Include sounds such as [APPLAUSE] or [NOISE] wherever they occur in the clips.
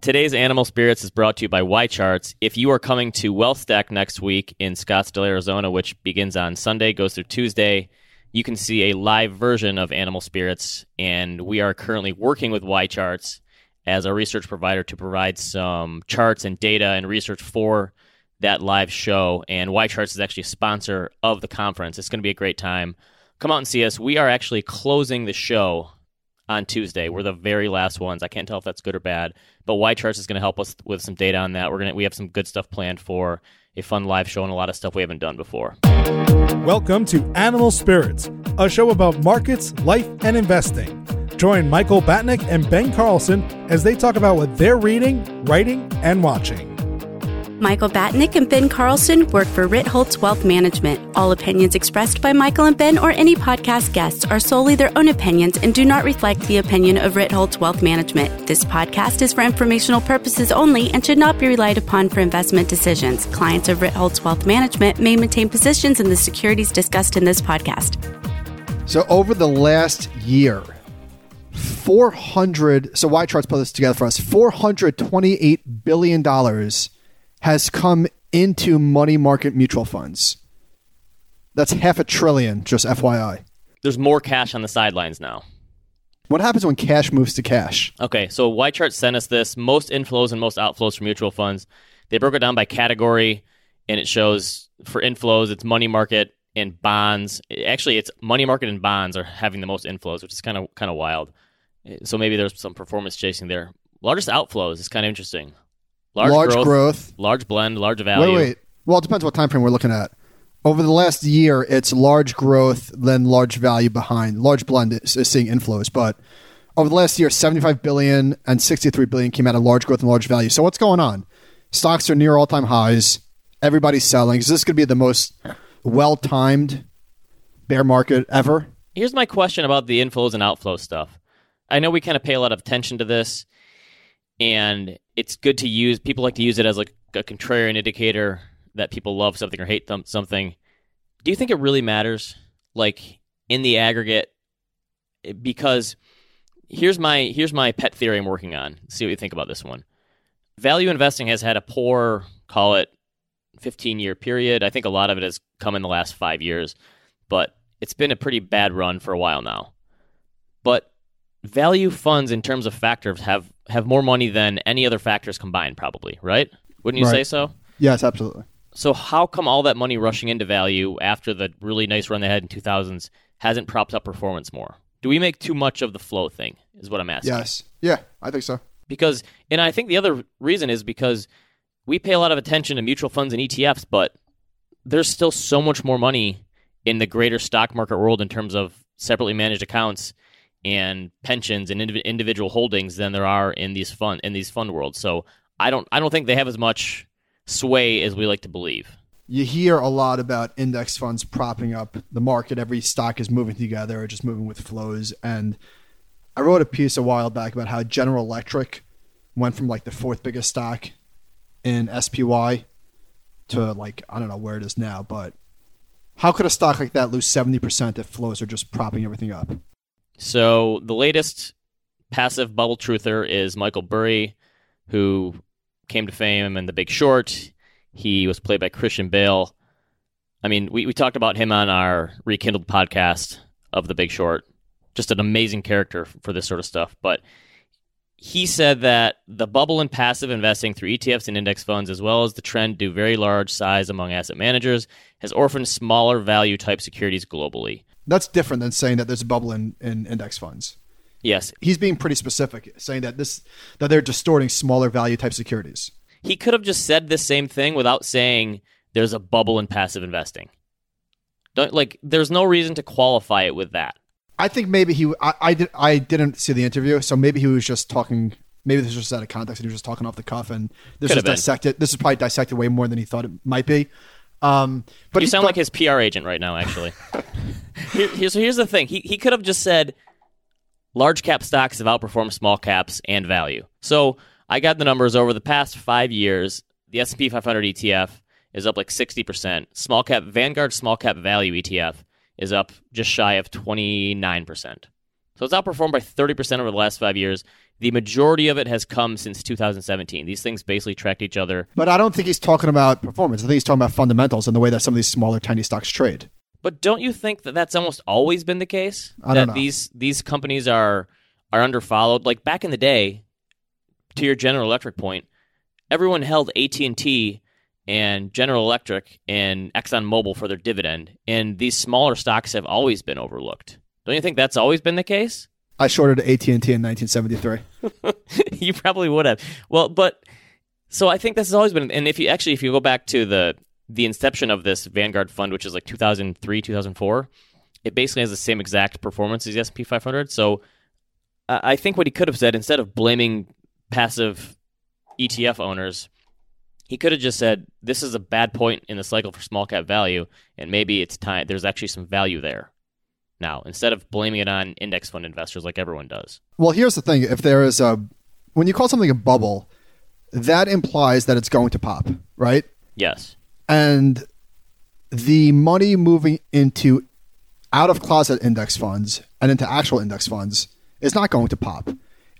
Today's Animal Spirits is brought to you by YCharts. If you are coming to WealthStack next week in Scottsdale, Arizona, which begins on Sunday, goes through Tuesday, you can see a live version of Animal Spirits. And we are currently working with YCharts as a research provider to provide some charts and data and research for that live show. And YCharts is actually a sponsor of the conference. It's going to be a great time. Come out and see us. We are actually closing the show on Tuesday. We're the very last ones. I can't tell if that's good or bad, but YCharts is going to help us with some data on that. We're to we have some good stuff planned for a fun live show and a lot of stuff we haven't done before. Welcome to Animal Spirits, a show about markets, life, and investing. Join Michael Batnick and Ben Carlson as they talk about what they're reading, writing, and watching. Michael Batnick and Ben Carlson work for Ritholtz Wealth Management. All opinions expressed by Michael and Ben or any podcast guests are solely their own opinions and do not reflect the opinion of Ritholtz Wealth Management. This podcast is for informational purposes only and should not be relied upon for investment decisions. Clients of Ritholtz Wealth Management may maintain positions in the securities discussed in this podcast. So over the last year, 400 so YCharts put this together for us 428 billion dollars has come into money market mutual funds. That's half a trillion, just FYI. There's more cash on the sidelines now. What happens when cash moves to cash? Okay, so YChart sent us this most inflows and most outflows from mutual funds. They broke it down by category, and it shows for inflows, it's money market and bonds. Actually, it's money market and bonds are having the most inflows, which is kind of kind of wild. So maybe there's some performance chasing there. Largest outflows is kind of interesting. Large, large growth, growth, large blend, large value. Wait, wait. Well, it depends what time frame we're looking at. Over the last year, it's large growth, then large value behind. Large blend is, is seeing inflows, but over the last year, 75 billion and 63 billion came out of large growth and large value. So what's going on? Stocks are near all time highs. Everybody's selling. Is this going to be the most well timed bear market ever? Here's my question about the inflows and outflow stuff. I know we kind of pay a lot of attention to this, and it's good to use. People like to use it as like a contrarian indicator that people love something or hate something. Do you think it really matters, like in the aggregate? Eh, because here's my here's my pet theory I'm working on. See what you think about this one. Value investing has had a poor, call it, 15 year period. I think a lot of it has come in the last five years, but it's been a pretty bad run for a while now. But value funds, in terms of factors, have have more money than any other factors combined, probably, right? Wouldn't you right. say so? Yes, absolutely. So how come all that money rushing into value after the really nice run they had in 2000s hasn't propped up performance more? Do we make too much of the flow thing? Is what I'm asking. Yes. Yeah, I think so. Because, and I think the other reason is because we pay a lot of attention to mutual funds and ETFs, but there's still so much more money in the greater stock market world in terms of separately managed accounts and pensions and indiv- individual holdings than there are in these fund in these fund worlds. So I don't I don't think they have as much sway as we like to believe. You hear a lot about index funds propping up the market. Every stock is moving together or just moving with flows. And I wrote a piece a while back about how General Electric went from like the fourth biggest stock in SPY to like I don't know where it is now, but how could a stock like that lose 70% if flows are just propping everything up? So the latest passive bubble truther is Michael Burry, who came to fame in The Big Short. He was played by Christian Bale. I mean, we, we talked about him on our rekindled podcast of The Big Short. Just an amazing character for this sort of stuff. But he said that the bubble in passive investing through ETFs and index funds, as well as the trend to very large size among asset managers, has orphaned smaller value type securities globally. That's different than saying that there's a bubble in, in index funds. Yes. He's being pretty specific, saying that this that they're distorting smaller value type securities. He could have just said the same thing without saying there's a bubble in passive investing. Don't like there's no reason to qualify it with that. I think maybe he I, I did I didn't see the interview, so maybe he was just talking maybe this was just out of context and he was just talking off the cuff and this was dissected this is probably dissected way more than he thought it might be. Um, but you sound like his PR agent right now, actually. [LAUGHS] Here, here's, here's the thing. He, he could have just said large cap stocks have outperformed small caps and value. So I got the numbers over the past five years. The S&P 500 ETF is up like 60%. Small cap Vanguard small cap value ETF is up just shy of 29%. So it's outperformed by 30% over the last five years. The majority of it has come since 2017. These things basically tracked each other. But I don't think he's talking about performance. I think he's talking about fundamentals and the way that some of these smaller, tiny stocks trade. But don't you think that that's almost always been the case? I don't that know. these these companies are are underfollowed. Like back in the day, to your General Electric point, everyone held AT and T and General Electric and ExxonMobil for their dividend, and these smaller stocks have always been overlooked. Don't you think that's always been the case? I shorted AT&T in 1973. [LAUGHS] you probably would have. Well, but so I think this has always been. And if you actually, if you go back to the the inception of this Vanguard fund, which is like 2003, 2004, it basically has the same exact performance as the S&P 500. So I I think what he could have said instead of blaming passive ETF owners, he could have just said this is a bad point in the cycle for small cap value, and maybe it's time. There's actually some value there. Now, instead of blaming it on index fund investors like everyone does. Well, here's the thing: if there is a, when you call something a bubble, that implies that it's going to pop, right? Yes. And the money moving into out of closet index funds and into actual index funds is not going to pop.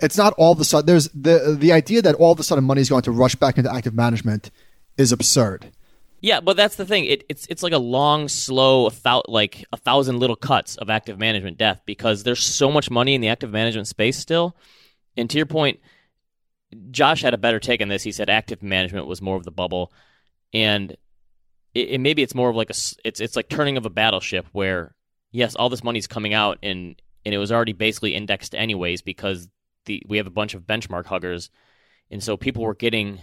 It's not all of a sudden. There's the the idea that all of a sudden money is going to rush back into active management is absurd. Yeah, but that's the thing. It, it's it's like a long, slow, a thou, like a thousand little cuts of active management death because there's so much money in the active management space still. And to your point, Josh had a better take on this. He said active management was more of the bubble, and it, it maybe it's more of like a it's it's like turning of a battleship where yes, all this money's coming out and and it was already basically indexed anyways because the we have a bunch of benchmark huggers, and so people were getting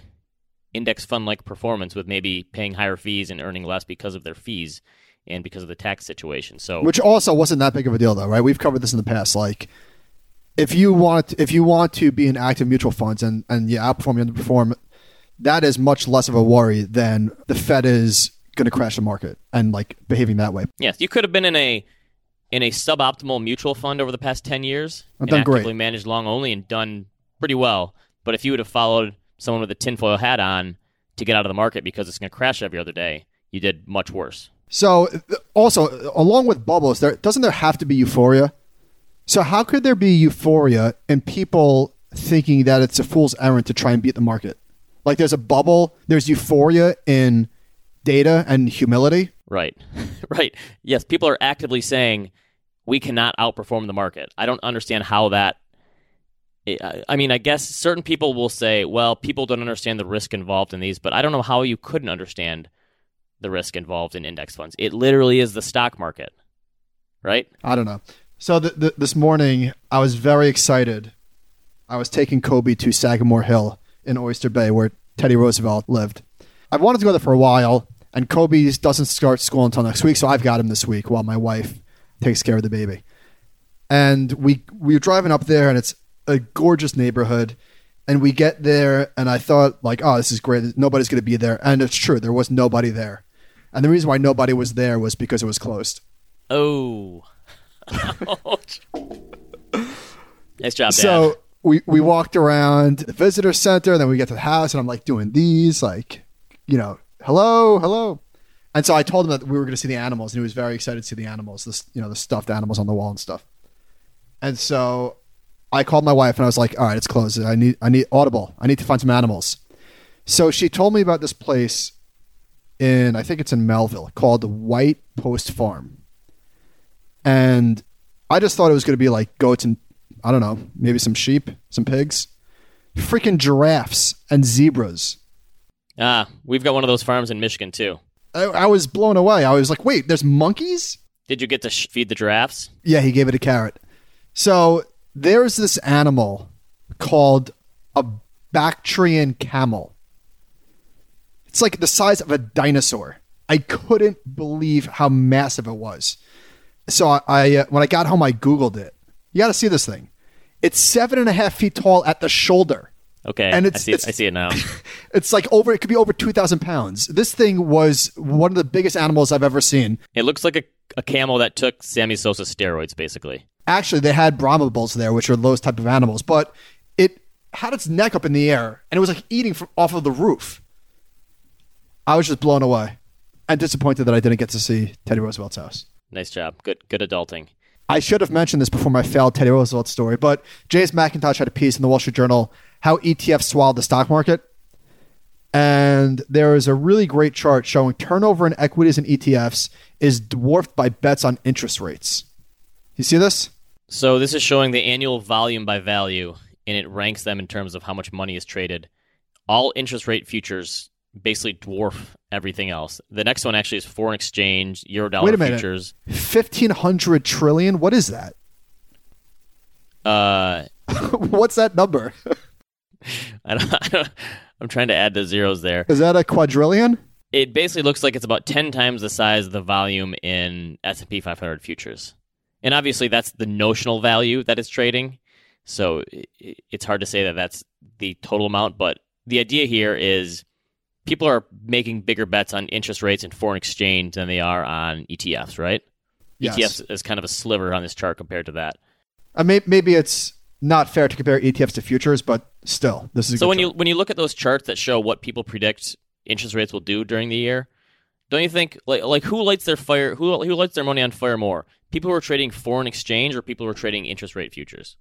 index fund like performance with maybe paying higher fees and earning less because of their fees and because of the tax situation. So which also wasn't that big of a deal though right? We've covered this in the past. Like if you want if you want to be in active mutual funds and and you outperform you underperform that is much less of a worry than the fed is going to crash the market and like behaving that way yes, you could have been in a in a suboptimal mutual fund over the past ten years I've and done great. managed long only and done pretty well. But if you would have followed someone with a tinfoil hat on to get out of the market because it's going to crash every other day, you did much worse. so also along with bubbles there doesn't there have to be euphoria so how could there be euphoria and people thinking that it's a fool's errand to try and beat the market like there's a bubble there's euphoria in data and humility Right. [LAUGHS] right. Yes, people are actively saying we cannot outperform the market. I don't understand how that. I mean, I guess certain people will say, well, people don't understand the risk involved in these, but I don't know how you couldn't understand the risk involved in index funds. It literally is the stock market, right? I don't know. So th- th- this morning, I was very excited. I was taking Kobe to Sagamore Hill in Oyster Bay, where Teddy Roosevelt lived. I've wanted to go there for a while, and Kobe doesn't start school until next week, so I've got him this week while my wife takes care of the baby. And we we were driving up there, and it's a gorgeous neighborhood. And we get there, and I thought, like, oh, this is great. Nobody's going to be there. And it's true, there was nobody there. And the reason why nobody was there was because it was closed. Oh. [LAUGHS] Nice job, Dad. So we we walked around the visitor center, and then we get to the house, and I'm like doing these, like, you know, hello, hello. And so I told him that we were going to see the animals, and he was very excited to see the animals, you know, the stuffed animals on the wall and stuff. And so I called my wife, and I was like, all right, it's closed. I need I need audible. I need to find some animals. So she told me about this place in I think it's in Melville called the White Post Farm. And I just thought it was going to be like goats and I don't know, maybe some sheep, some pigs, freaking giraffes and zebras. Ah, we've got one of those farms in Michigan too. I, I was blown away. I was like, wait, there's monkeys? Did you get to sh- feed the giraffes? Yeah, he gave it a carrot. So there's this animal called a Bactrian camel. It's like the size of a dinosaur. I couldn't believe how massive it was. So I, I uh, when I got home, I googled it. You got to see this thing. It's seven and a half feet tall at the shoulder. Okay, And I it's- see. It, it's- I see it now. [LAUGHS] It's like over. It could be over two thousand pounds. This thing was one of the biggest animals I've ever seen. It looks like a, a camel that took Sammy Sosa steroids, basically. Actually, they had Brahma bulls there, which are those type of animals, but it had its neck up in the air and it was like eating from off of the roof. I was just blown away and disappointed that I didn't get to see Teddy Roosevelt's house. Nice job. Good good adulting. I should have mentioned this before my failed Teddy Roosevelt story, but James Mackintosh had a piece in the Wall Street Journal how ETFs swallowed the stock market. And there is a really great chart showing turnover in equities and ETFs is dwarfed by bets on interest rates. You see this? So this is showing the annual volume by value, and it ranks them in terms of how much money is traded. All interest rate futures basically dwarf everything else. The next one actually is foreign exchange, euro dollar Wait a minute. futures. 1500 trillion? What is that? Uh, [LAUGHS] What's that number? [LAUGHS] I don't, I don't, I'm trying to add the zeros there. Is that a quadrillion? It basically looks like it's about 10 times the size of the volume in S&P 500 futures. And obviously that's the notional value that it's trading. So it's hard to say that that's the total amount, but the idea here is people are making bigger bets on interest rates and foreign exchange than they are on ETFs, right? Yes. ETFs is kind of a sliver on this chart compared to that. Uh, may- maybe it's not fair to compare ETFs to futures, but still, this is So when you when you look at those charts that show what people predict interest rates will do during the year, don't you think like like who lights their fire who who lights their money on fire more? People who are trading foreign exchange or people who are trading interest rate futures?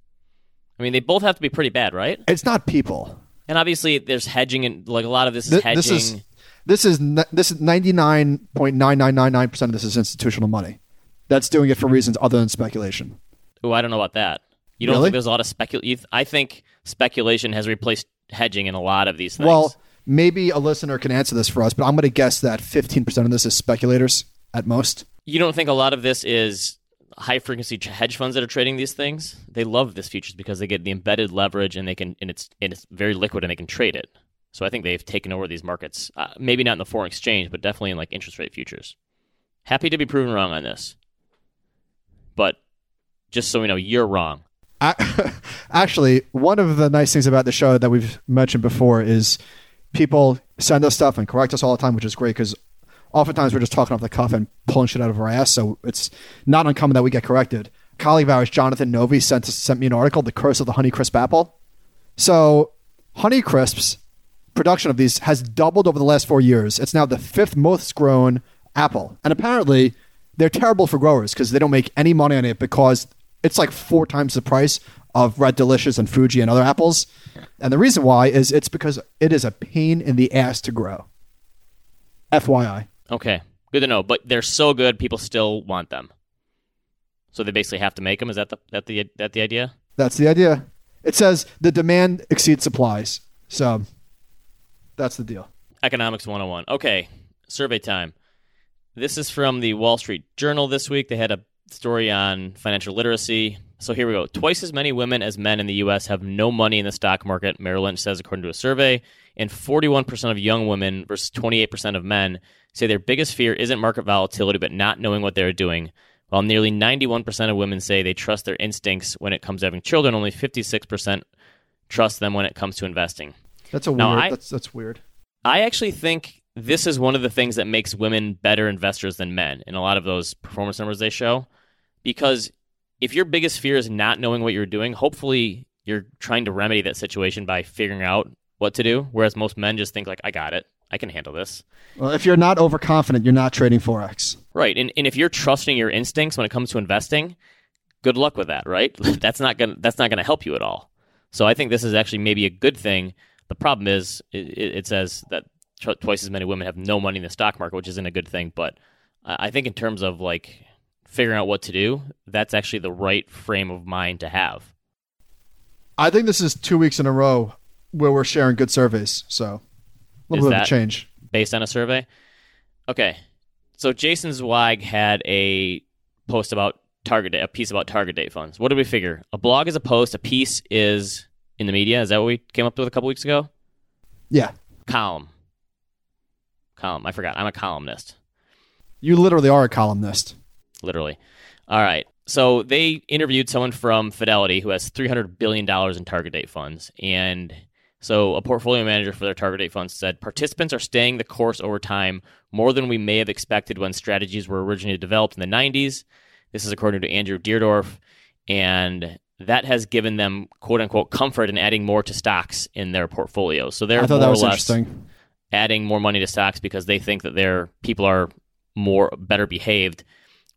I mean, they both have to be pretty bad, right? it's not people. And obviously, there's hedging and like a lot of this is Th- hedging. this is this is this is ninety nine point nine nine nine nine percent of this is institutional money. That's doing it for reasons other than speculation. oh, I don't know about that. You don't Really? think there's a lot of specul? I think speculation has replaced hedging in a lot of these things. Well, maybe a listener can answer this for us, but I'm going to guess that fifteen percent of this is speculators at most. you don't think a lot of this is high frequency hedge funds that are trading these things? They love this futures because they get the embedded leverage and they can and it's and it's very liquid and they can trade it. So I think they've taken over these markets. Uh, maybe not in the foreign exchange, but definitely in like interest rate futures. Happy to be proven wrong on this, but just so we know, you're wrong. A- [LAUGHS] Actually, one of the nice things about the show that we've mentioned before is people send us stuff and correct us all the time, which is great because oftentimes we're just talking off the cuff and pulling shit out of our ass. So it's not uncommon that we get corrected. Colleague of ours, Jonathan Novi, sent sent me an article, "The Curse of the Honeycrisp Apple." So Honeycrisps production of these has doubled over the last four years. It's now the fifth most grown apple, and apparently they're terrible for growers because they don't make any money on it because it's like four times the price of Red Delicious and Fuji and other apples. And the reason why is it's because it is a pain in the ass to grow. FYI. Okay, good to know. But they're so good, people still want them. So they basically have to make them. Is that the that the that the idea? That's the idea. It says the demand exceeds supplies. So that's the deal. Economics 101. Okay, survey time. This is from the Wall Street Journal this week. They had a story on financial literacy. So here we go. Twice as many women as men in the U.S. have no money in the stock market, Merrill Lynch says, according to a survey. And 41% of young women versus 28% of men say their biggest fear isn't market volatility, but not knowing what they're doing. While nearly 91% of women say they trust their instincts when it comes to having children, only 56% trust them when it comes to investing. That's a Now, weird. I- that's that's weird. I actually think this is one of the things that makes women better investors than men in a lot of those performance numbers they show. Because if your biggest fear is not knowing what you're doing, hopefully you're trying to remedy that situation by figuring out what to do. Whereas most men just think like, I got it. I can handle this. Well, if you're not overconfident, you're not trading forex. Right. And, and if you're trusting your instincts when it comes to investing, good luck with that, right? [LAUGHS] that's not gonna that's not gonna help you at all. So I think this is actually maybe a good thing. The problem is it, it it says that tw- twice as many women have no money in the stock market, which isn't a good thing. But I I think in terms of like figuring out what to do, that's actually the right frame of mind to have. I think this is two weeks in a row where we're sharing good surveys. So a Is little bit of a change. based on a survey. Okay, so Jason Zweig had a post about target date, a piece about target date funds. What did we figure? A blog is a post, a piece is in the media. Is that what we came up with a couple weeks ago? Yeah. Column, column. I forgot. I'm a columnist, You literally are a columnist. literally. All right. So they interviewed someone from Fidelity who has $300 billion in target date funds. And so a portfolio manager for their target date funds said participants are staying the course over time more than we may have expected when strategies were originally developed in the 90s. This is according to Andrew Dierdorf. And that has given them quote unquote comfort in adding more to stocks in their portfolio. So they're I thought more that was or less interesting. adding more money to stocks because they think that their people are more better behaved,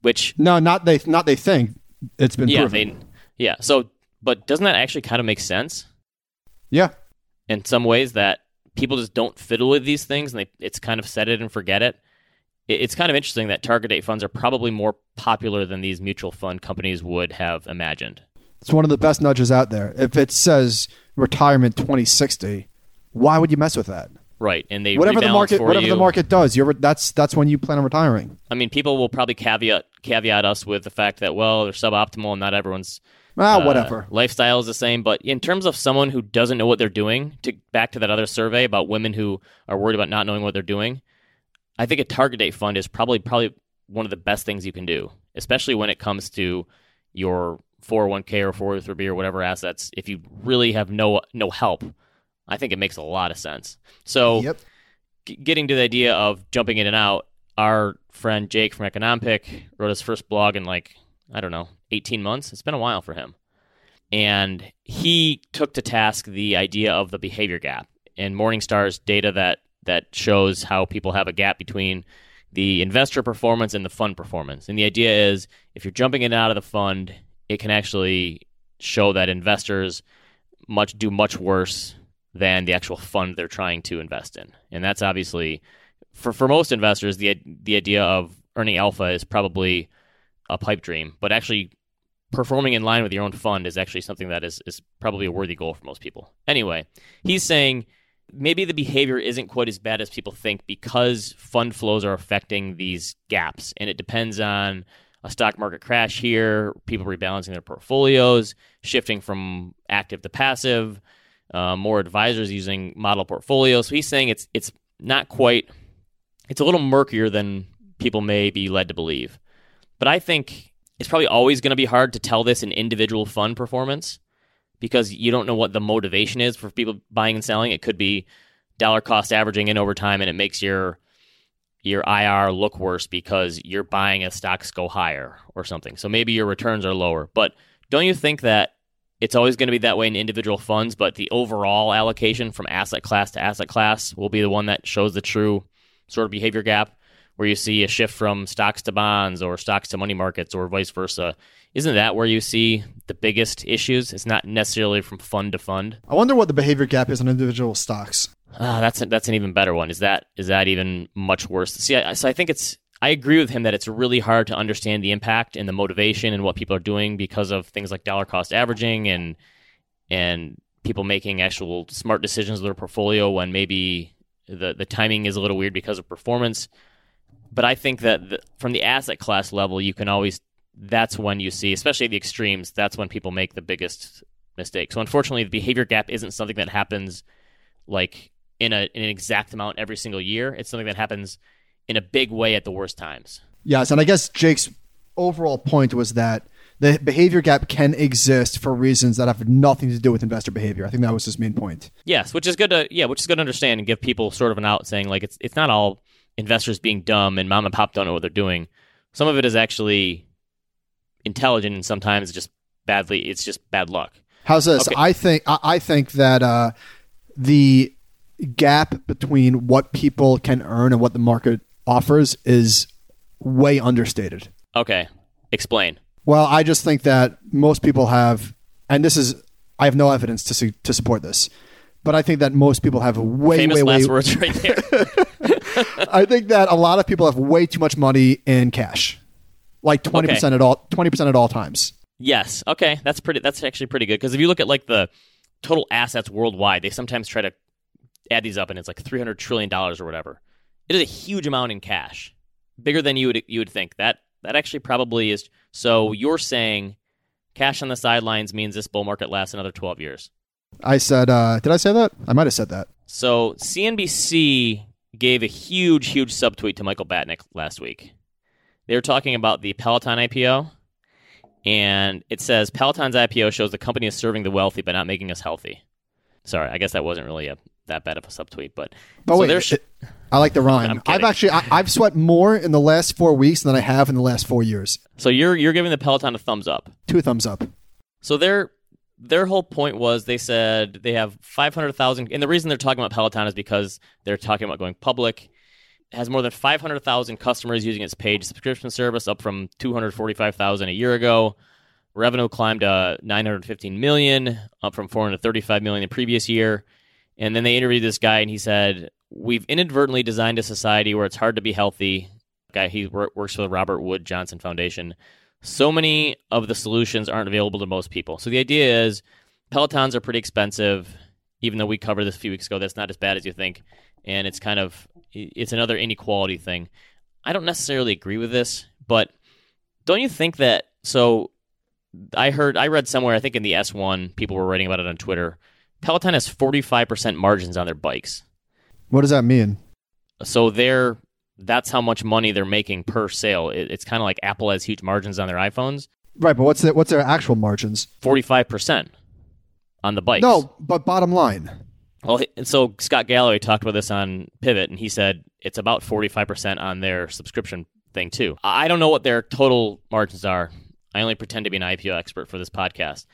which No, not they not they think. it's been yeah, proven. they, yeah. So, but doesn't that actually kind of make sense yeah, in some ways that people just don't fiddle with these things and they it's kind of set it and forget it. it it's kind of interesting that target date funds are probably more popular than these mutual fund companies would have imagined. it's one of the best nudges out there. If it says retirement 2060, why would you mess with that? Right, and they whatever the market whatever you. the market does, you're that's that's when you plan on retiring. I mean, people will probably caveat caveat us with the fact that well, they're suboptimal and not everyone's Ah, uh, whatever. lifestyle is the same. But in terms of someone who doesn't know what they're doing, to back to that other survey about women who are worried about not knowing what they're doing, I think a target date fund is probably probably one of the best things you can do, especially when it comes to your 401k or 403b or whatever assets. If you really have no no help, I think it makes a lot of sense. So Yep. g- getting to the idea of jumping in and out, our friend Jake from EconomPic wrote his first blog in like, I don't know, 18 months. It's been a while for him. And he took to task the idea of the behavior gap and Morningstar's data that, that shows how people have a gap between the investor performance and the fund performance. And the idea is if you're jumping in and out of the fund, it can actually show that investors much do much worse than the actual fund they're trying to invest in. And that's obviously for for most investors the the idea of earning alpha is probably a pipe dream, but actually performing in line with your own fund is actually something that is is probably a worthy goal for most people. Anyway, he's saying maybe the behavior isn't quite as bad as people think because fund flows are affecting these gaps and it depends on a stock market crash here, people rebalancing their portfolios, shifting from active to passive, uh, more advisors using model portfolios. So he's saying it's it's not quite it's a little murkier than people may be led to believe. But I think it's probably always going to be hard to tell this in individual fund performance because you don't know what the motivation is for people buying and selling. It could be dollar cost averaging in over time and it makes your your IR look worse because you're buying as stocks go higher or something. So maybe your returns are lower. But don't you think that it's always going to be that way in individual funds, but the overall allocation from asset class to asset class will be the one that shows the true sort of behavior gap where you see a shift from stocks to bonds or stocks to money markets or vice versa. Isn't that where you see the biggest issues? It's not necessarily from fund to fund. I wonder what the behavior gap is on individual stocks. Ah, that's a, that's an even better one. Is that is that even much worse? See, I, so I think it's. I agree with him that it's really hard to understand the impact and the motivation and what people are doing because of things like dollar cost averaging and and people making actual smart decisions with their portfolio when maybe the the timing is a little weird because of performance. But I think that the, from the asset class level, you can always. That's when you see, especially at the extremes. That's when people make the biggest mistakes. So unfortunately, the behavior gap isn't something that happens like in a in an exact amount every single year. It's something that happens in a big way at the worst times. Yes, and I guess Jake's overall point was that the behavior gap can exist for reasons that have nothing to do with investor behavior. I think that was his main point. Yes, which is good to yeah, which is good to understand and give people sort of an out saying like it's it's not all investors being dumb and mom and pop don't know what they're doing. Some of it is actually intelligent and sometimes just badly it's just bad luck. How's this? Okay. I think I, think that uh, the gap between what people can earn and what the market offers is way understated. Okay. Explain. Well, I just think that most people have, and this is I have no evidence to su- to support this, but I think that most people have way Famous way last way. words right there. [LAUGHS] I think that a lot of people have way too much money in cash, like twenty percent at all twenty percent at all times. Yes. Okay. That's pretty. That's actually pretty good because if you look at like the total assets worldwide, they sometimes try to add these up, and it's like three hundred trillion dollars or whatever. It is a huge amount in cash, bigger than you would you would think. That that actually probably is. So you're saying cash on the sidelines means this bull market lasts another twelve years. I said, uh, did I say that? I might have said that. So CNBC gave a huge, huge subtweet to Michael Batnick last week. They were talking about the Peloton IPO, and it says Peloton's IPO shows the company is serving the wealthy but not making us healthy. Sorry, I guess that wasn't really a that bad of a subtweet, but But so wait, they're sh- uh, it- I like the rhyme. I've actually I, I've sweat more in the last four weeks than I have in the last four years. so you're you're giving the Peloton a thumbs up. Two thumbs up. So their their whole point was they said they have 500,000 and the reason they're talking about Peloton is because they're talking about going public. It has more than 500,000 customers using its paid subscription service up from 245,000 a year ago. Revenue climbed to 915 million, up from 435 million the previous year. And then they interviewed this guy, and he said, "We've inadvertently designed a society where it's hard to be healthy." Guy, he works for the Robert Wood Johnson Foundation. So many of the solutions aren't available to most people. So the idea is, Pelotons are pretty expensive. Even though we covered this a few weeks ago, that's not as bad as you think, and it's kind of it's another inequality thing. I don't necessarily agree with this, but don't you think that so I heard I read somewhere I think in the S1 people were writing about it on Twitter. Peloton has 45% margins on their bikes. What does that mean? So they're that's how much money they're making per sale. It, it's kind of like Apple has huge margins on their iPhones. Right, but what's the, what's their actual margins? 45% on the bikes. No, but bottom line. Well, and so Scott Galloway talked about this on Pivot, and he said it's about 45% on their subscription thing, too. I don't know what their total margins are. I only pretend to be an IPO expert for this podcast.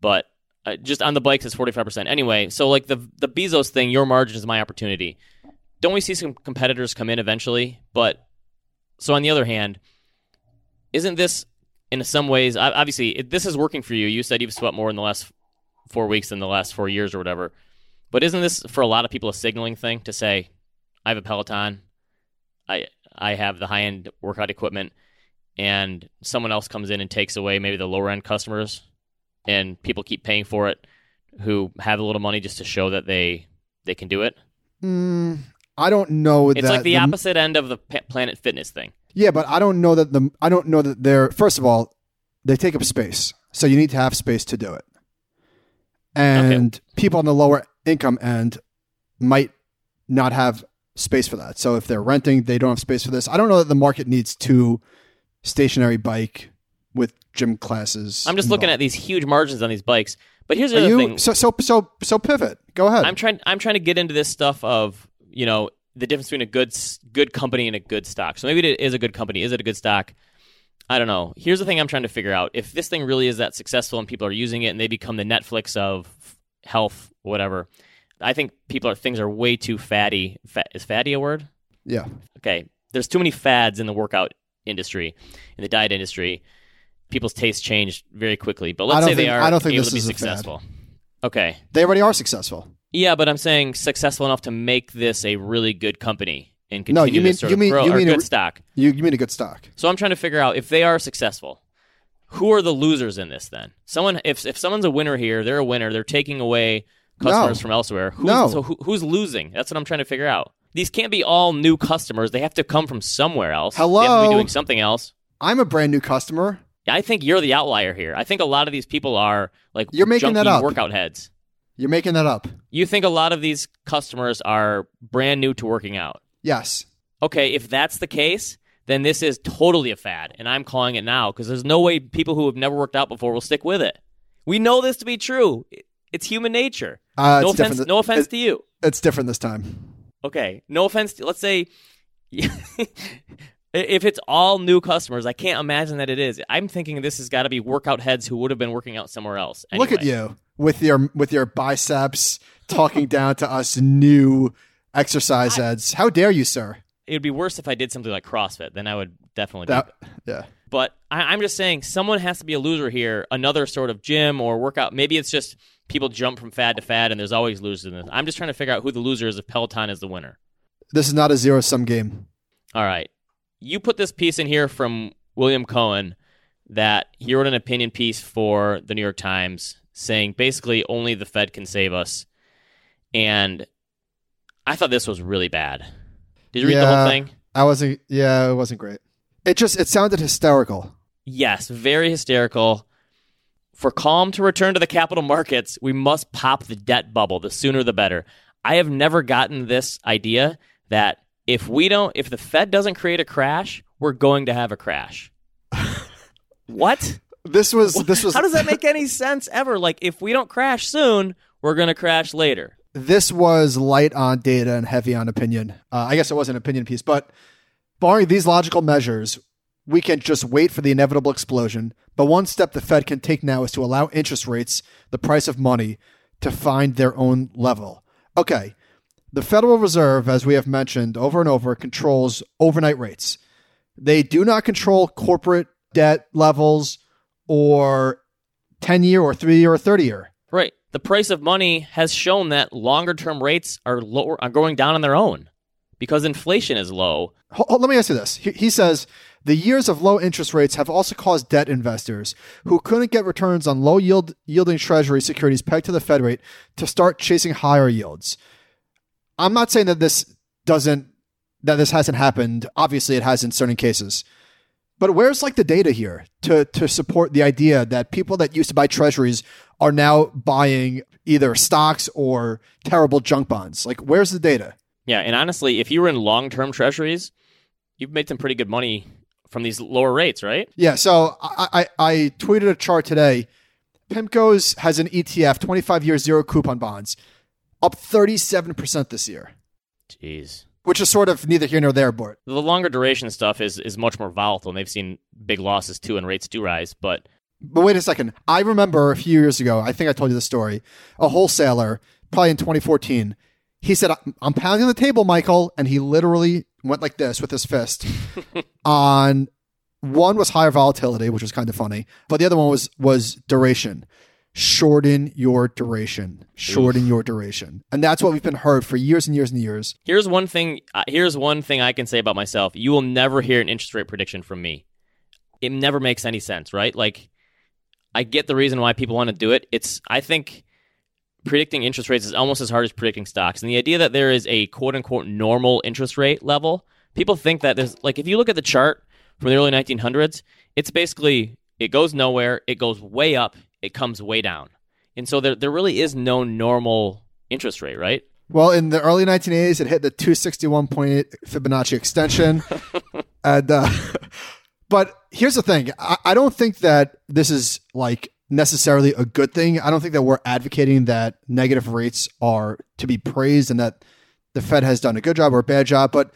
But uh, just on the bikes, it's 45%. Anyway, so like the, the Bezos thing, your margin is my opportunity. Don't we see some competitors come in eventually? But so on the other hand, isn't this in some ways, obviously, it, this is working for you. You said you've sweat more in the last four weeks than the last four years or whatever. But isn't this for a lot of people a signaling thing to say, I have a Peloton, I I have the high end workout equipment, and someone else comes in and takes away maybe the lower end customers, and people keep paying for it who have a little money just to show that they they can do it. Mm, I don't know. It's like the, the, opposite end of the Planet Fitness thing. Yeah, but I don't know that the I don't know that they're first of all they take up space, so you need to have space to do it. And okay. people on the lower income end might not have space for that. So if they're renting, they don't have space for this. I don't know that the market needs two stationary bike with gym classes. I'm just involved. looking at these huge margins on these bikes. But here's the Are other you, thing. So so so so pivot. Go ahead. I'm trying I'm trying to get into this stuff of, you know, the difference between a good good company and a good stock. So maybe it is a good company. Is it a good stock? I don't know. Here's the thing I'm trying to figure out. If this thing really is that successful and people are using it and they become the Netflix of health, whatever, I think people are things are way too fatty. Fat, is fatty a word? Yeah. Okay. There's too many fads in the workout industry, in the diet industry. People's tastes change very quickly. But let's say think, they are I don't think able this to be is successful. Okay. They already are successful. Yeah, but I'm saying successful enough to make this a really good company and continue no, you mean, to sort you mean, grow you mean good a, stock. You, you mean a good stock. So I'm trying to figure out if they are successful, who are the losers in this then? Someone if if someone's a winner here, they're a winner. They're taking away customers No. from elsewhere. Who's, No. So who, who's losing? That's what I'm trying to figure out. These can't be all new customers. They have to come from somewhere else. They have to Hello? be doing something else. I'm a brand new customer. I think you're the outlier here. I think a lot of these people are like You're making that up. workout heads. You're making that up. You think a lot of these customers are brand new to working out. Yes. Okay, if that's the case, then this is totally a fad, and I'm calling it now because there's no way people who have never worked out before will stick with it. We know this to be true. It's human nature. Uh, no it's offense. different. No offense It- to you. It's different this time. Okay. No offense. To, let's say [LAUGHS] if it's all new customers, I can't imagine that it is. I'm thinking this has got to be workout heads who would have been working out somewhere else. Look at you with your with your biceps talking down to us new exercise heads. How dare you, sir? It would be worse if I did something like CrossFit. Then I would definitely. That yeah. but I, I'm just saying, someone has to be a loser here. Another sort of gym or workout. Maybe it's just people jump from fad to fad, and there's always losers in this. I'm just trying to figure out who the loser is if Peloton is the winner. This is not a zero sum game. All right. You put this piece in here from William Cohan that he wrote an opinion piece for the New York Times saying basically only the Fed can save us. And I thought this was really bad. Did you read the whole thing? I wasn't. Yeah, it wasn't great. It just it sounded hysterical. Yes, very hysterical. For calm to return to the capital markets, we must pop the debt bubble. The sooner the better. I have never gotten this idea that if we don't, if the Fed doesn't create a crash, we're going to have a crash. [LAUGHS] what? This was this was How does that make any sense ever? Like, if we don't crash soon, we're going to crash later. this was light on data and heavy on opinion. Uh, I guess it was an opinion piece, but barring these logical measures, we can just wait for the inevitable explosion. But one step the Fed can take now is to allow interest rates, the price of money, to find their own level. Okay, the Federal Reserve, as we have mentioned over and over, controls overnight rates. They do not control corporate debt levels or 10 year or 3 year or 30 year. Right. The price of money has shown that longer term rates are lower are going down on their own because inflation is low. Let me ask you this. He, he says the years of low interest rates have also caused debt investors who couldn't get returns on low yield yielding treasury securities pegged to the Fed rate to start chasing higher yields. I'm not saying that this doesn't that this hasn't happened. Obviously, it has in certain cases. But where's like the data here to to support the idea that people that used to buy treasuries are now buying either stocks or terrible junk bonds? Like, where's the data? Yeah, and honestly, if you were in long term treasuries, you've made some pretty good money from these lower rates, right? Yeah, so I, I, I tweeted a chart today. PIMCO's has an ETF, 25 year zero coupon bonds, up 37% this year, Jeez. Which is sort of neither here nor there, Bort. The longer duration stuff is is much more volatile, and they've seen big losses too, and rates do rise. But But wait a second. I remember a few years ago, I think I told you the story, a wholesaler, probably in 2014, he said, "I'm- I'm pounding the table, Michael. And he literally went like this with his fist [LAUGHS] on one was higher volatility, which was kind of funny, but the other one was was duration. Shorten your duration. Shorten your duration. And that's what we've been heard for years and years and years. here's one thing. Uh, here's one thing I can say about myself. You will never hear an interest rate prediction from me. It never makes any sense, right? Like, I get the reason why people want to do it. It's I think predicting interest rates is almost as hard as predicting stocks. And the idea that there is a quote unquote normal interest rate level, people think that there's like if you look at the chart from the early 1900s, it's basically it goes nowhere, it goes way up, it comes way down. And so there there really is no normal interest rate, right? Well, in the early 1980s, it hit the 261.8 Fibonacci extension. [LAUGHS] and, uh, [LAUGHS] but here's the thing I, I don't think that this is like necessarily a good thing. I don't think that we're advocating that negative rates are to be praised and that the Fed has done a good job or a bad job, but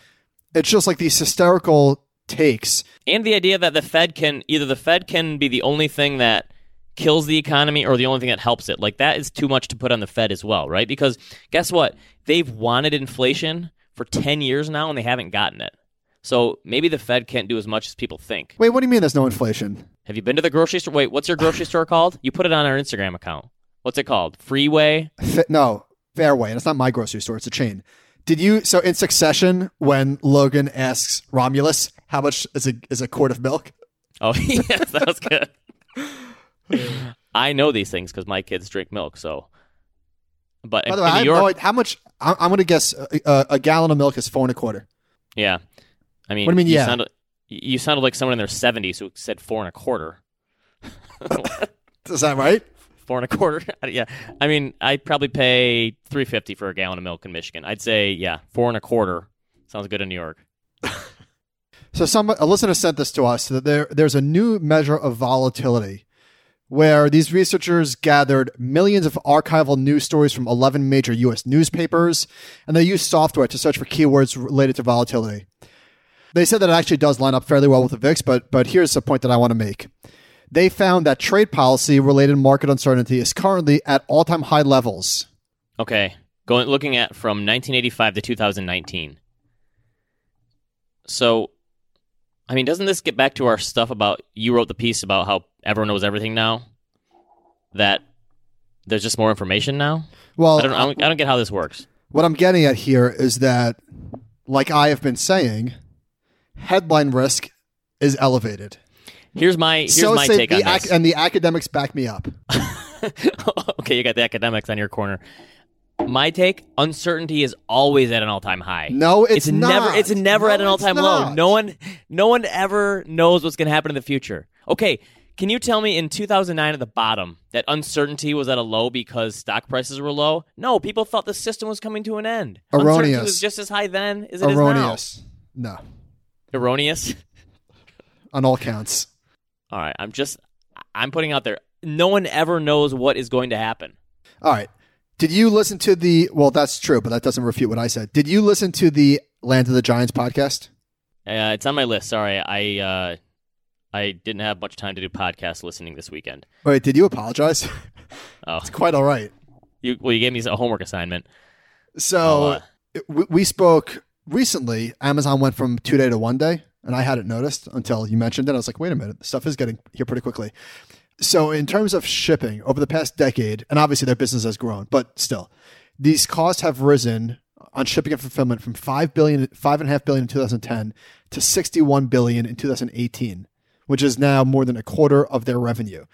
it's just like these hysterical takes. and the idea that the Fed can either the Fed can be the only thing that kills the economy or the only thing that helps it. Like that is too much to put on the Fed as well, right? Because guess what? They've wanted inflation for 10 years now and they haven't gotten it. So maybe the Fed can't do as much as people think. Wait, what do you mean there's no inflation? Have you been to the grocery store? Wait, what's your grocery store called? You put it on our Instagram account. What's it called? Freeway? No, Fairway, and it's not my grocery store; it's a chain. Did you so in succession when Logan asks Romulus how much is a is a quart of milk? Oh, [LAUGHS] yes, that was good. [LAUGHS] [LAUGHS] I know these things because my kids drink milk. So, but By in, the way, in I New have York, no, how much? I'm, I'm going to guess a, a, a gallon of milk is four and a quarter. Yeah, I mean, What do you mean, yeah? Sounded, you sounded like someone in their seventies who said four and a quarter. [LAUGHS] Is that right? Four and a quarter. [LAUGHS] yeah, I mean, I'd probably pay three fifty for a gallon of milk in Michigan. I'd say, yeah, four and a quarter sounds good in New York. So some a listener sent this to us that there there's a new measure of volatility where these researchers gathered millions of archival news stories from 11 major US newspapers and they used software to search for keywords related to volatility. They said that it actually does line up fairly well with the VIX, but but here's a point that I want to make. They found that trade policy related market uncertainty is currently at all-time high levels. Okay, going looking at from 1985 to 2019. So, I mean, doesn't this get back to our stuff about you wrote the piece about how everyone knows everything now? That there's just more information now. Well, I don't, I don't, I don't get how this works. What I'm getting at here is that, like I have been saying, headline risk is elevated. Here's my here's so my say take the on ac- this. and the academics back me up. [LAUGHS] okay, you got the academics on your corner. My take: uncertainty is always at an all-time high. No, it's, never. not. It's never No, at an all-time low. No one, no one ever knows what's going to happen in the future. Okay, can you tell me in 2009 at the bottom that uncertainty was at a low because stock prices were low? No, people thought the system was coming to an end. Uncertainty Erroneous. was just as high then as it erroneous. No, is now. Erroneous. [LAUGHS] on all counts. All right, I'm just, I'm putting out there. No one ever knows what is going to happen. All right. Did you listen to the? Well, that's true, but that doesn't refute what I said. Did you listen to the Land of the Giants podcast? Uh, it's on my list. Sorry, I uh, I didn't have much time to do podcast listening this weekend. Wait, did you apologize? Oh, [LAUGHS] it's quite all right. you well, you gave me a homework assignment. So uh, we, we spoke recently. Amazon went from two day to one day, and I hadn't noticed until you mentioned it. I was like, wait a minute, the stuff is getting here pretty quickly. So, in terms of shipping over the past decade, and obviously their business has grown, but still, these costs have risen on shipping and fulfillment from five billion, five and a half billion in 2010 to 61 billion in 2018, which is now more than a quarter of their revenue.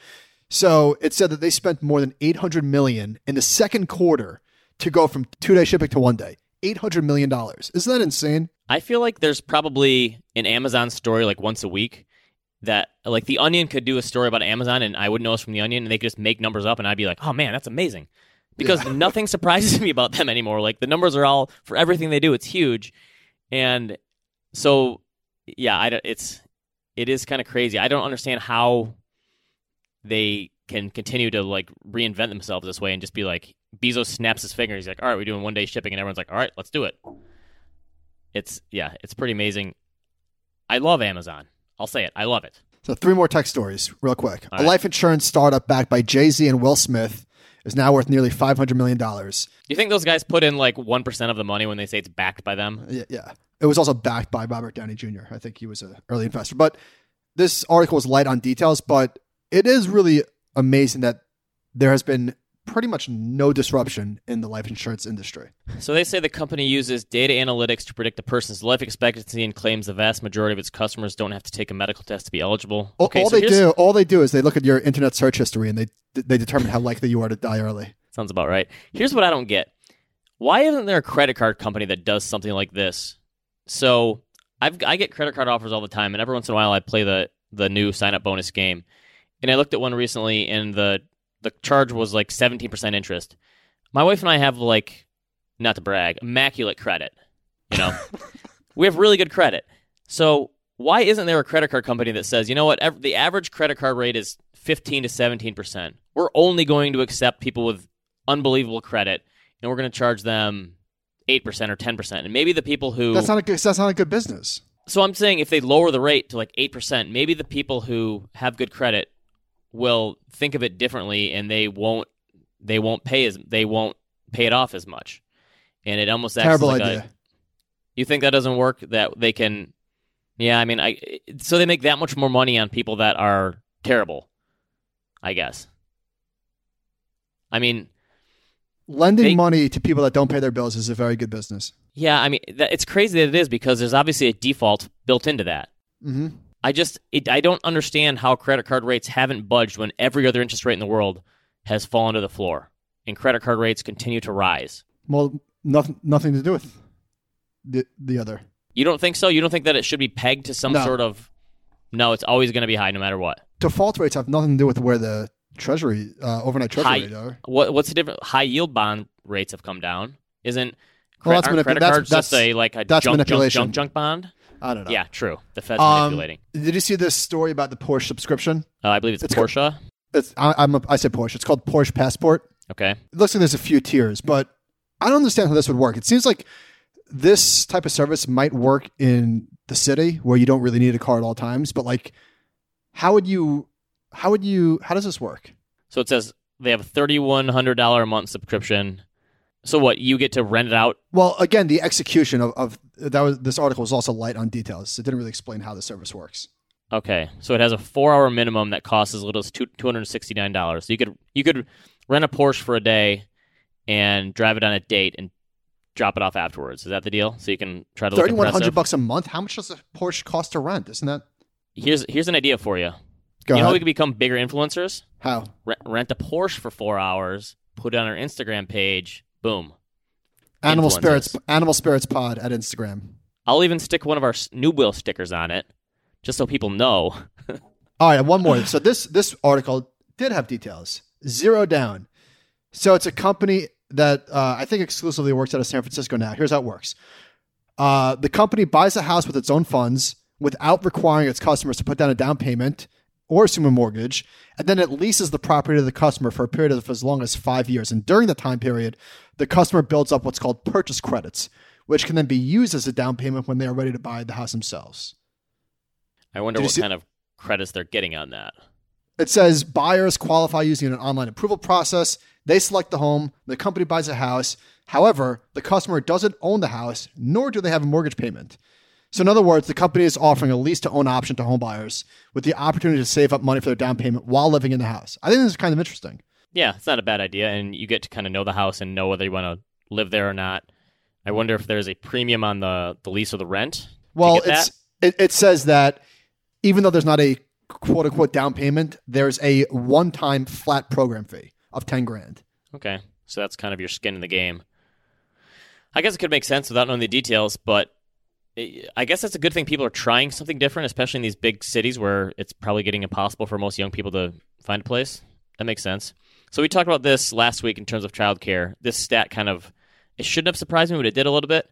So it said that they spent more than 800 million in the second quarter to go from two day shipping to one day. 800 million dollars. Isn't that insane? I feel like there's probably an Amazon story like once a week that like the Onion could do a story about Amazon and I wouldn't know it's from the Onion and they could just make numbers up and I'd be like, oh man, that's amazing. Because [LAUGHS] nothing surprises me about them anymore. Like the numbers are all for everything they do. It's huge, and so yeah, I don't, it's it is kind of crazy. I don't understand how they can continue to like reinvent themselves this way and just be like Bezos snaps his finger. He's like, all right, we're doing one day shipping, and everyone's like, all right, let's do it. It's yeah, it's pretty amazing. I love Amazon. I'll say it. I love it. So three more tech stories, real quick. All a right. life insurance startup backed by Jay Z and Will Smith is now worth nearly 500 million dollars. Do You think those guys put in like one percent of the money when they say it's backed by them? Yeah, yeah. It was also backed by Robert Downey Jr. I think he was an early investor. But this article is light on details, but it is really amazing that there has been pretty much no disruption in the life insurance industry. So they say the company uses data analytics to predict a person's life expectancy and claims the vast majority of its customers don't have to take a medical test to be eligible. All, Okay, all so they do, all they do is they look at your internet search history and they they determine how likely you are to die early. Sounds about right. Here's what I don't get. Why isn't there a credit card company that does something like this? So I've I get credit card offers all the time, and every once in a while I play the the new sign up bonus game. And I looked at one recently, and the the charge was like 17% interest. My wife and I have like, not to brag, immaculate credit. You know, [LAUGHS] we have really good credit. So why isn't there a credit card company that says, you know what, ev- the average credit card rate is 15 to 17%. We're only going to accept people with unbelievable credit, and we're going to charge them 8% or 10%. And maybe the people who. That's not a good, that's not a good business. So I'm saying if they lower the rate to like 8%, maybe the people who have good credit will think of it differently and they won't they won't pay as they won't pay it off as much. And it almost acts Terrible like idea. a You think that doesn't work that they can Yeah, I mean I so they make that much more money on people that are terrible. I guess. I mean, Lending They- money to people that don't pay their bills is a very good business. yeah, I mean that, it's crazy that it is because there's obviously a default built into that. hmm I just it, I don't understand how credit card rates haven't budged when every other interest rate in the world has fallen to the floor and credit card rates continue to rise. Well, nothing nothing to do with the the other. You don't think so? You don't think that it should be pegged to some No. sort of No, it's always going to be high no matter what. Default rates have nothing to do with where the treasury uh, overnight treasury High-. What what's the difference? High yield bond rates have come down. Isn't Well, that's manip- credit that's- cards just a like a that's junk, junk manipulation. junk junk bond? I don't know. Yeah, true. The Fed's Um, manipulating. Did you see this story about the Porsche subscription? Uh, I believe it's, it's Porsche. It's I, I'm a, I say Porsche. It's called Porsche Passport. Okay. It looks like there's a few tiers, but I don't understand how this would work. It seems like this type of service might work in the city where you don't really need a car at all times. But like, how would you? How would you? How does this work? So it says they have a thirty-one hundred dollar a month subscription. So what? You get to rent it out. Well, again, the execution of, of that was this article was also light on details. It didn't really explain how the service works. Okay, so it has a four-hour minimum that costs as little as two two hundred sixty-nine dollars. So you could you could rent a Porsche for a day and drive it on a date and drop it off afterwards. Is that the deal? So you can try to Thirty one hundred bucks a month. How much does a Porsche cost to rent? Isn't that? Here's here's an idea for you. Go you know we could become bigger influencers? how? Rent, rent a Porsche for four hours, put it on our Instagram page. Boom. Animal spirits. Animal spirits pod at Instagram. I'll even stick one of our New Wheel stickers on it, just so people know. [LAUGHS] All right, one more. So this this article did have details. Zero down. So it's a company that uh, I think exclusively works out of San Francisco now. Here's how it works. Uh, the company buys a house with its own funds without requiring its customers to put down a down payment or assume a mortgage, and then it leases the property to the customer for a period of as long as five years. And during the time period, the customer builds up what's called purchase credits, which can then be used as a down payment when they are ready to buy the house themselves. I wonder Did what kind of credits they're getting on that. It says buyers qualify using an online approval process. They select the home, the company buys a house. However, the customer doesn't own the house, nor do they have a mortgage payment. So in other words, the company is offering a lease to own option to home buyers with the opportunity to save up money for their down payment while living in the house. I think this is kind of interesting. Yeah, it's not a bad idea, and you get to kind of know the house and know whether you want to live there or not. I wonder if there's a premium on the, the lease or the rent. Well, it's it, it says that even though there's not a quote unquote down payment, there's a one time flat program fee of ten grand. Okay, so that's kind of your skin in the game. I guess it could make sense without knowing the details, but I guess that's a good thing. People are trying something different, especially in these big cities where it's probably getting impossible for most young people to find a place. That makes sense. So we talked about this last week in terms of childcare. This stat kind of it shouldn't have surprised me, but it did a little bit.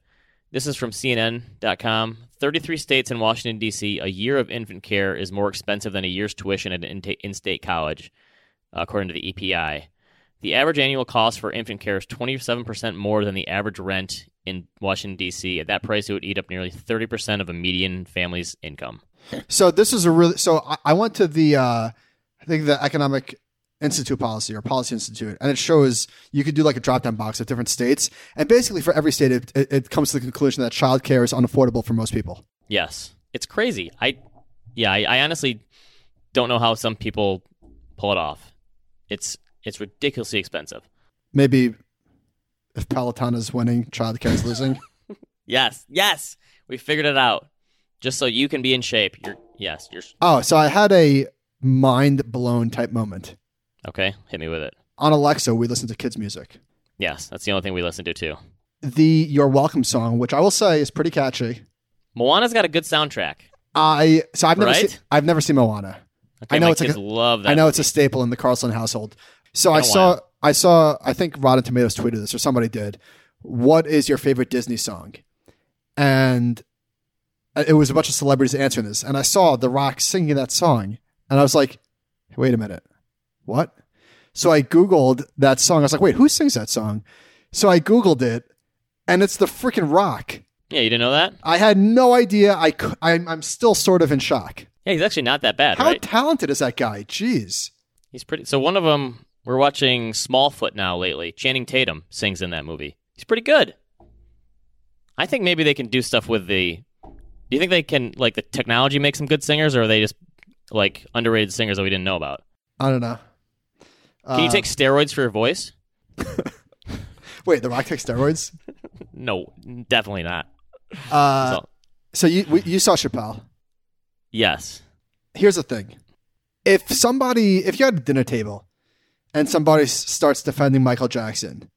This is from CNN.com. 33 states and Washington, D.C., a year of infant care is more expensive than a year's tuition at an in- in-state college, according to the EPI. The average annual cost for infant care is 27% more than the average rent in Washington, D.C. At that price, it would eat up nearly 30% of a median family's income. So this is a really so I, I went to the uh, I think the Economic Institute policy or Policy Institute, and it shows you could do like a drop down box of different states, and basically for every state, it, it, it comes to the conclusion that childcare is unaffordable for most people. Yes, it's crazy. I, yeah, I, I honestly don't know how some people pull it off. It's it's ridiculously expensive. Maybe if Peloton is winning, childcare is losing. [LAUGHS] Yes, yes, we figured it out. Just so you can be in shape. You're yes, you're oh, so I had a mind blown type moment okay. Hit me with it. on Alexa. We listen to kids music. Yes, that's the only thing we listen to too. The "You're Welcome" song, which I will say is pretty catchy. Moana's got a good soundtrack. I so I've never Right? seen I've never seen Moana. Okay, I know it's like a- love. I know it's a staple in the Carlson household. So I saw, while. I saw, I think Rotten Tomatoes tweeted this or somebody did. What is your favorite Disney song? And uh, it was a bunch of celebrities answering this, and I saw The Rock singing that song, and I was like, "Wait a minute, what?" So I googled that song. I was like, "Wait, who sings that song?" So I googled it, and it's the freaking Rock. Yeah, you didn't know that? I had no idea. I, I'm, I'm still sort of in shock. Yeah, he's actually not that bad, How right? talented is that guy? Jeez. He's pretty. So one of them, we're watching Smallfoot now lately. Channing Tatum sings in that movie. He's pretty good. I think maybe they can do stuff with the. Do you think they can like the technology make some good singers, or are they just like underrated singers that we didn't know about? I don't know. Can you Uh, take steroids for your voice? [LAUGHS] Wait, The Rock takes steroids? [LAUGHS] No, definitely not. Uh, So- so you we, you saw Chappelle. yes. Here's the thing: if somebody, if you had a dinner table, and somebody s- starts defending Michael Jackson,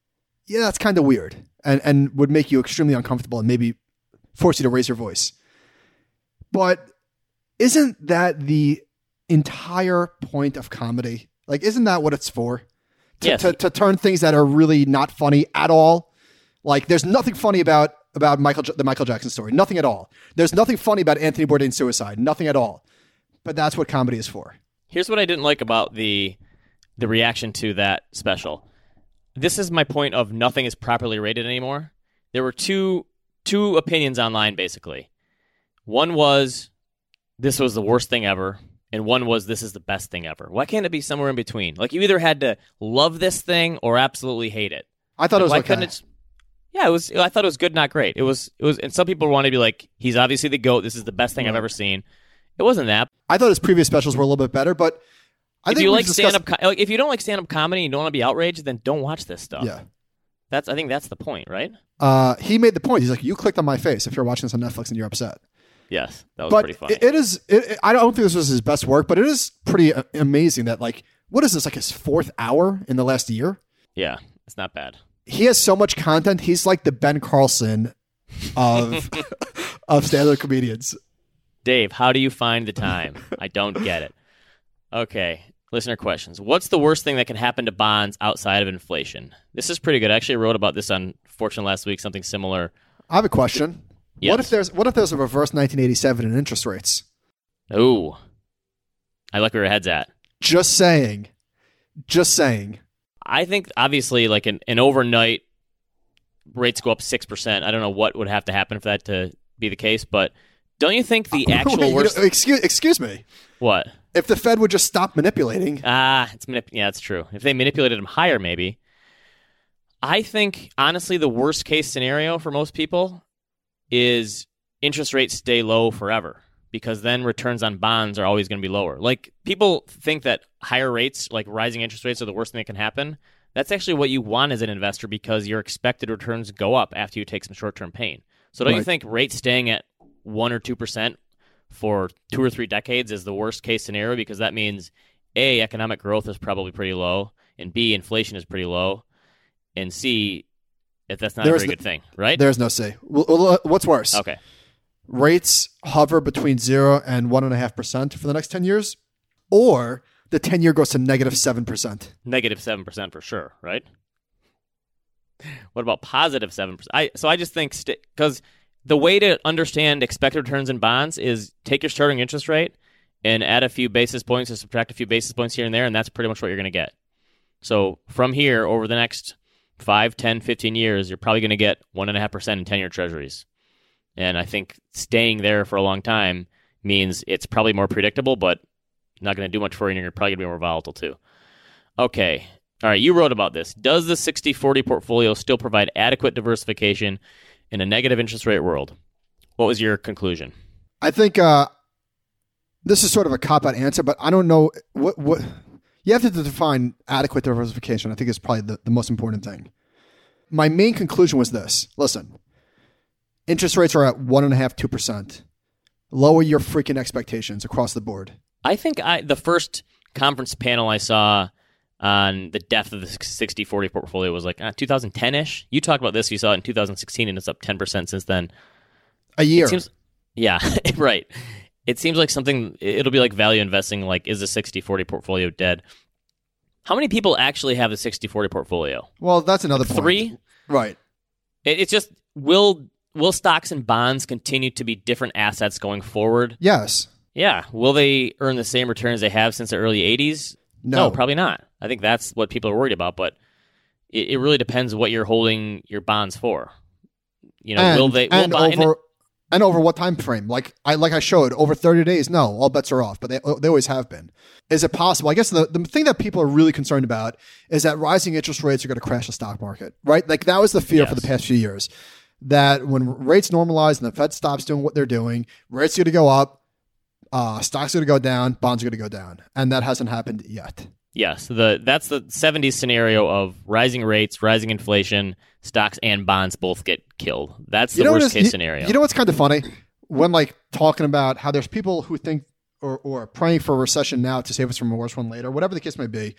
yeah, that's kind of weird, and and would make you extremely uncomfortable, and maybe force you to raise your voice. But isn't that the entire point of comedy? Like, isn't that what it's for? To, Yes. to, to turn things that are really not funny at all. Like, there's nothing funny about about Michael the Michael Jackson story. Nothing at all. There's nothing funny about Anthony Bourdain's suicide. Nothing at all. But that's what comedy is for. Here's what I didn't like about the the reaction to that special. This is my point of nothing is properly rated anymore. There were two two opinions online basically. One was this was the worst thing ever, and one was this is the best thing ever. Why can't it be somewhere in between? Like you either had to love this thing or absolutely hate it. I thought it was Why okay. couldn't it? Yeah, it was. I thought it was good, not great. It was. It was. And some people want to be like, he's obviously the goat. This is the best thing I've ever seen. It wasn't that. I thought his previous specials were a little bit better, but I if you like stand up, co- like if you don't like stand up comedy and you don't want to be outraged, then don't watch this stuff. yeah. That's. I think that's the point, right? Uh, he made the point. He's like, "You clicked on my face if you're watching this on Netflix and you're upset." Yes, that was but pretty funny. it- it is. It, it- I don't think this was his best work, but it is pretty uh, amazing that like, what is this like his fourth hour in the last year? yeah, it's not bad. He has so much content. He's like the Ben Carlson of [LAUGHS] [LAUGHS] of stand-up comedians. Dave, how do you find the time? I don't get it. Okay, listener questions. What's the worst thing that can happen to bonds outside of inflation? This is pretty good. I actually wrote about this on Fortune last week. Something similar. I have a question. What if there's what if there's a reverse 1987 in interest rates? Ooh, I like where your head's at. Just saying. Just saying. I think obviously like an, an overnight rates go up six percent. I don't know what would have to happen for that to be the case, but don't you think the [LAUGHS] actual Wait, you know, excuse excuse me. what? If the Fed would just stop manipulating, Ah, it's manip- yeah, that's true. If they manipulated them higher, maybe. I think honestly, the worst case scenario for most people is interest rates stay low forever because then returns on bonds are always going to be lower. Like people think that higher rates, like rising interest rates, are the worst thing that can happen. That's actually what you want as an investor because your expected returns go up after you take some short term pain. So don't you think rates staying at one or two percent for two or three decades is the worst case scenario because that means a economic growth is probably pretty low, and b inflation is pretty low, and c if that's not There's a very the- good thing, right? There's no say. Well, well, uh, What's worse? Okay. Rates hover between zero and one and a half percent for the next ten years, or the ten year goes to negative seven percent. negative seven percent for sure, right? What about positive seven percent? I so I just think because the way to understand expected returns in bonds is take your starting interest rate and add a few basis points or subtract a few basis points here and there, and that's pretty much what you're going to get. So from here over the next 5, 10, 15 years, you're probably going to get one and a half percent in ten year treasuries, and I think staying there for a long time means it's probably more predictable, but not going to do much for you, and you're probably going to be more volatile too. Okay. All right, you wrote about this. Does the 60 40 portfolio still provide adequate diversification in a negative interest rate world? What was your conclusion? I think uh, this is sort of a cop out answer, but I don't know what what you have to define adequate diversification. I think is probably the, the most important thing. My main conclusion was this: listen, interest rates are at one and a half, two percent. Lower your freaking expectations across the board. I think I the first conference panel I saw on the depth of the 60 40 portfolio was like uh, 2010 ish. You talked about this, you saw it in 2016, and it's up 10% since then. A year. Seems, yeah, [LAUGHS] right. It seems like something, it'll be like value investing, like, is the 60 40 portfolio dead? How many people actually have the 60 40 portfolio? well, that's another point. Three? Right. It, it's just will will stocks and bonds continue to be different assets going forward? Yes. Yeah. Will they earn the same returns they have since the early '80s? No. probably not. I think that's what people are worried about. But it, it really depends what you're holding your bonds for. You know, and, will they? And over and over what time frame? Like I like I showed over thirty days. No, all bets are off, but they they always have been. Is it possible? I guess the, the thing that people are really concerned about is that rising interest rates are going to crash the stock market, right? Like that was the fear for the past few years. That when rates normalize and the Fed stops doing what they're doing, rates are going to go up, uh, stocks are going to go down, bonds are going to go down, and that hasn't happened yet. Yes, the that's the '70s scenario of rising rates, rising inflation, stocks and bonds both get killed. That's the what worst is- case you- scenario. You know what's kind of funny? When like talking about how there's people who think or, or praying for a recession now to save us from a worse one later, whatever the case may be.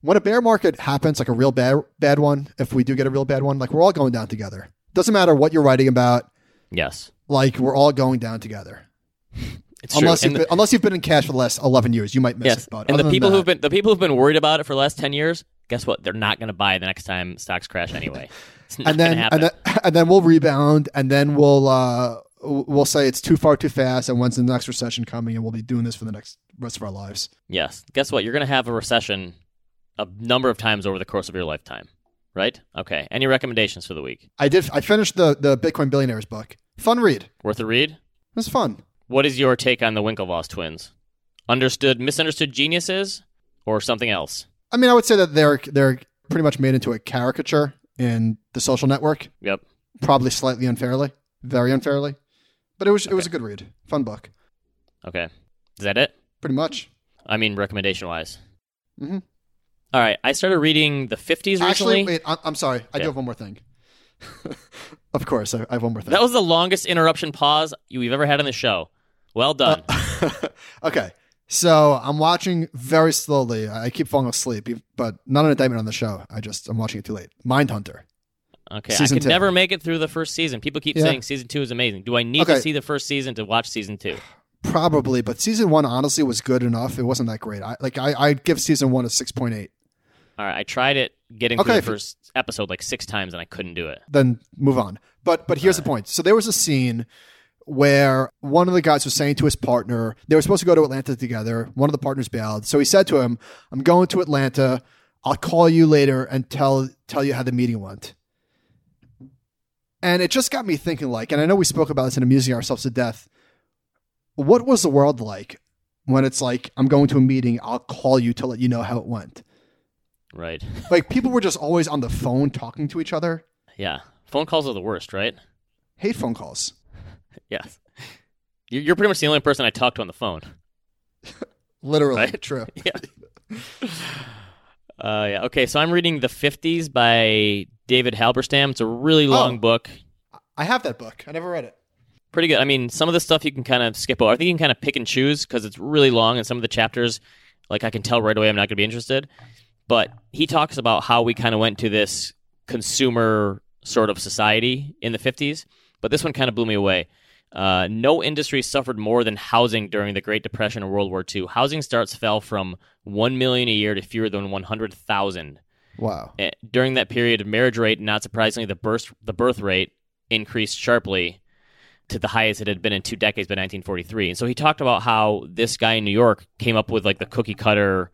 When a bear market happens, like a real bad bad one, if we do get a real bad one, like we're all going down together. Doesn't matter what you're writing about, yes, like we're all going down together. It's unless true. you've the- been, unless you've been in cash for the last eleven years, you might miss Yes, it. But and the people that- who've been the people who've been worried about it for the last ten years, guess what? They're not going to buy the next time stocks crash anyway. It's not and then and then and then we'll rebound, and then we'll uh we'll say it's too far too fast, and when's the next recession coming, and we'll be doing this for the next rest of our lives. yes, guess what? You're going to have a recession a number of times over the course of your lifetime, right? Okay. Any recommendations for the week? I did. I finished the the Bitcoin Billionaires book. Fun read. Worth a read? was fun. What is your take on the Winklevoss twins? Understood, misunderstood geniuses, or something else? I mean, I would say that they're they're pretty much made into a caricature in the social network, Yep. probably slightly unfairly, very unfairly, but it was it was a good read, fun book, Okay. Is that it? pretty much. I mean, recommendation wise. Mhm. All right. I started reading the 50s recently. Actually, wait, I'm sorry, I do have one more thing. [LAUGHS] of course, I, I have one more thing. That was the longest interruption pause we've ever had on the show. Well done. Uh, [LAUGHS] okay. So I'm watching very slowly. I keep falling asleep, but not an indictment on the show. I just I'm watching it too late. Mindhunter. okay, I season could two. never make it through the first season. People keep Yeah. saying season two is amazing. Do I need Okay. to see the first season to watch season two? Probably, but season one honestly was good enough. It wasn't that great. I like I I'd give season one a six point eight. All right, I tried it getting Okay, through the first episode like six times and I couldn't do it. Then move on. But but here's the point. So there was a scene where one of the guys was saying to his partner, they were supposed to go to Atlanta together. One of the partners bailed. So he said to him, I'm going to Atlanta. I'll call you later and tell tell you how the meeting went. And it just got me thinking like, and I know we spoke about this in amusing ourselves to death. What was the world like when it's like, I'm going to a meeting, I'll call you to let you know how it went? Right. [LAUGHS] Like people were just always on the phone talking to each other. Yeah. Phone calls are the worst, right? Hate phone calls. [LAUGHS] Yes. You're you're pretty much the only person I talk to on the phone. [LAUGHS] Literally Right? true. [LAUGHS] Yeah. Uh, yeah. Okay, so I'm reading The 50s by David Halberstam. It's a really long Oh. book. I have that book. I never read it. Pretty good. I mean, some of the stuff you can kind of skip over. I think you can kind of pick and choose because it's really long, and some of the chapters, like I can tell right away, I'm not going to be interested. But he talks about how we kind of went to this consumer sort of society in the 50s. But this one kind of blew me away. Uh, no industry suffered more than housing during the Great Depression and World War II. Housing starts fell from one million a year to fewer than 100,000. Wow. Eh, During that period, marriage rate, not surprisingly, the birth the birth rate increased sharply to the highest it had been in two decades by 1943. And so he talked about how this guy in New York came up with like the cookie cutter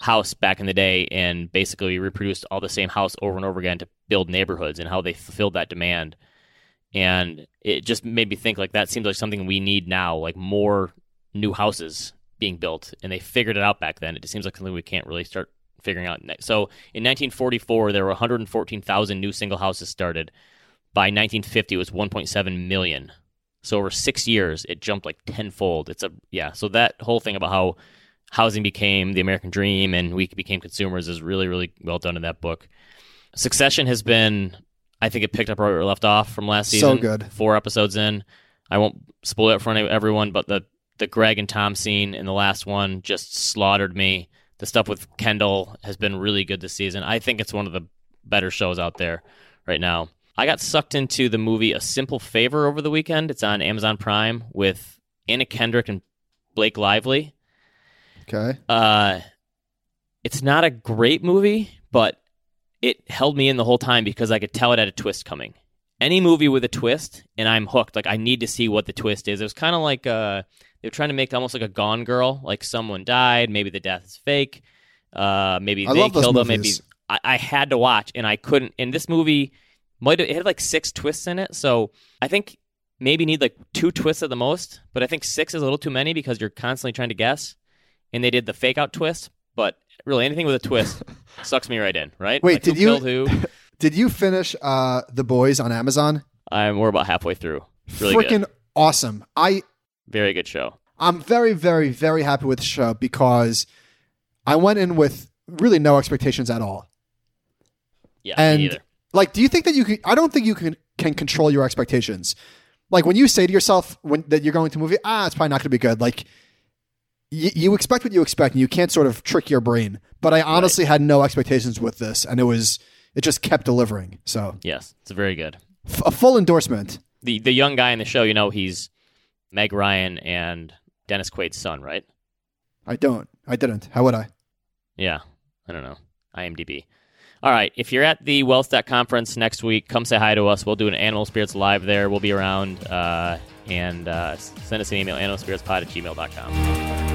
house back in the day and basically reproduced all the same house over and over again to build neighborhoods and how they fulfilled that demand. And it just made me think like that seems like something we need now, like more new houses being built. And they figured it out back then. It just seems like something we can't really start figuring out. So in 1944, there were 114,000 new single houses started. By 1950, it was 1.7 million. So over six years, it jumped like tenfold. It's a yeah. So that whole thing about how housing became the American dream and we became consumers is really really well done in that book. Succession has been, I think it picked up where it left off from last season. So good. Four episodes in. I won't spoil it for everyone, but the the Greg and Tom scene in the last one just slaughtered me. The stuff with Kendall has been really good this season. I think it's one of the better shows out there right now. I got sucked into the movie A Simple Favor over the weekend. It's on Amazon Prime with Anna Kendrick and Blake Lively. Okay. Uh, it's not a great movie, but it held me in the whole time because I could tell it had a twist coming. Any movie with a twist, and I'm hooked. Like I need to see what the twist is. It was kind of like uh, they were trying to make almost like a Gone Girl, like someone died, maybe the death is fake, uh, maybe I they killed them, maybe. I, I had to watch, and I couldn't. And this movie might have, it had like six twists in it, so I think maybe need like two twists at the most. But I think six is a little too many because you're constantly trying to guess. And they did the fake out twist, but really anything with a twist [LAUGHS] sucks me right in, right? Wait, Like, did you- who? [LAUGHS] Did you finish uh The Boys on Amazon? I'm we're about halfway through. Really Freaking good, awesome. I very good show. I'm very, very, very happy with the show because I went in with really no expectations at all. Yeah, And like, do you think that you can? I don't think you can can control your expectations. Like when you say to yourself when that you're going to a movie, ah, it's probably not going to be good. Like you, you expect what you expect, and you can't sort of trick your brain. But I honestly had no expectations with this, and it was it just kept delivering. So Yes, it's very good. f- a full endorsement. The the young guy in the show, you know, he's Meg Ryan and Dennis Quaid's son, right? I don't. I didn't. How would I? Yeah, I don't know. IMDb. All right, if you're at the WellStat conference next week, come say hi to us. We'll do an Animal Spirits live there. We'll be around. Uh, and uh, send us an email, animalspiritspod at gmail.com.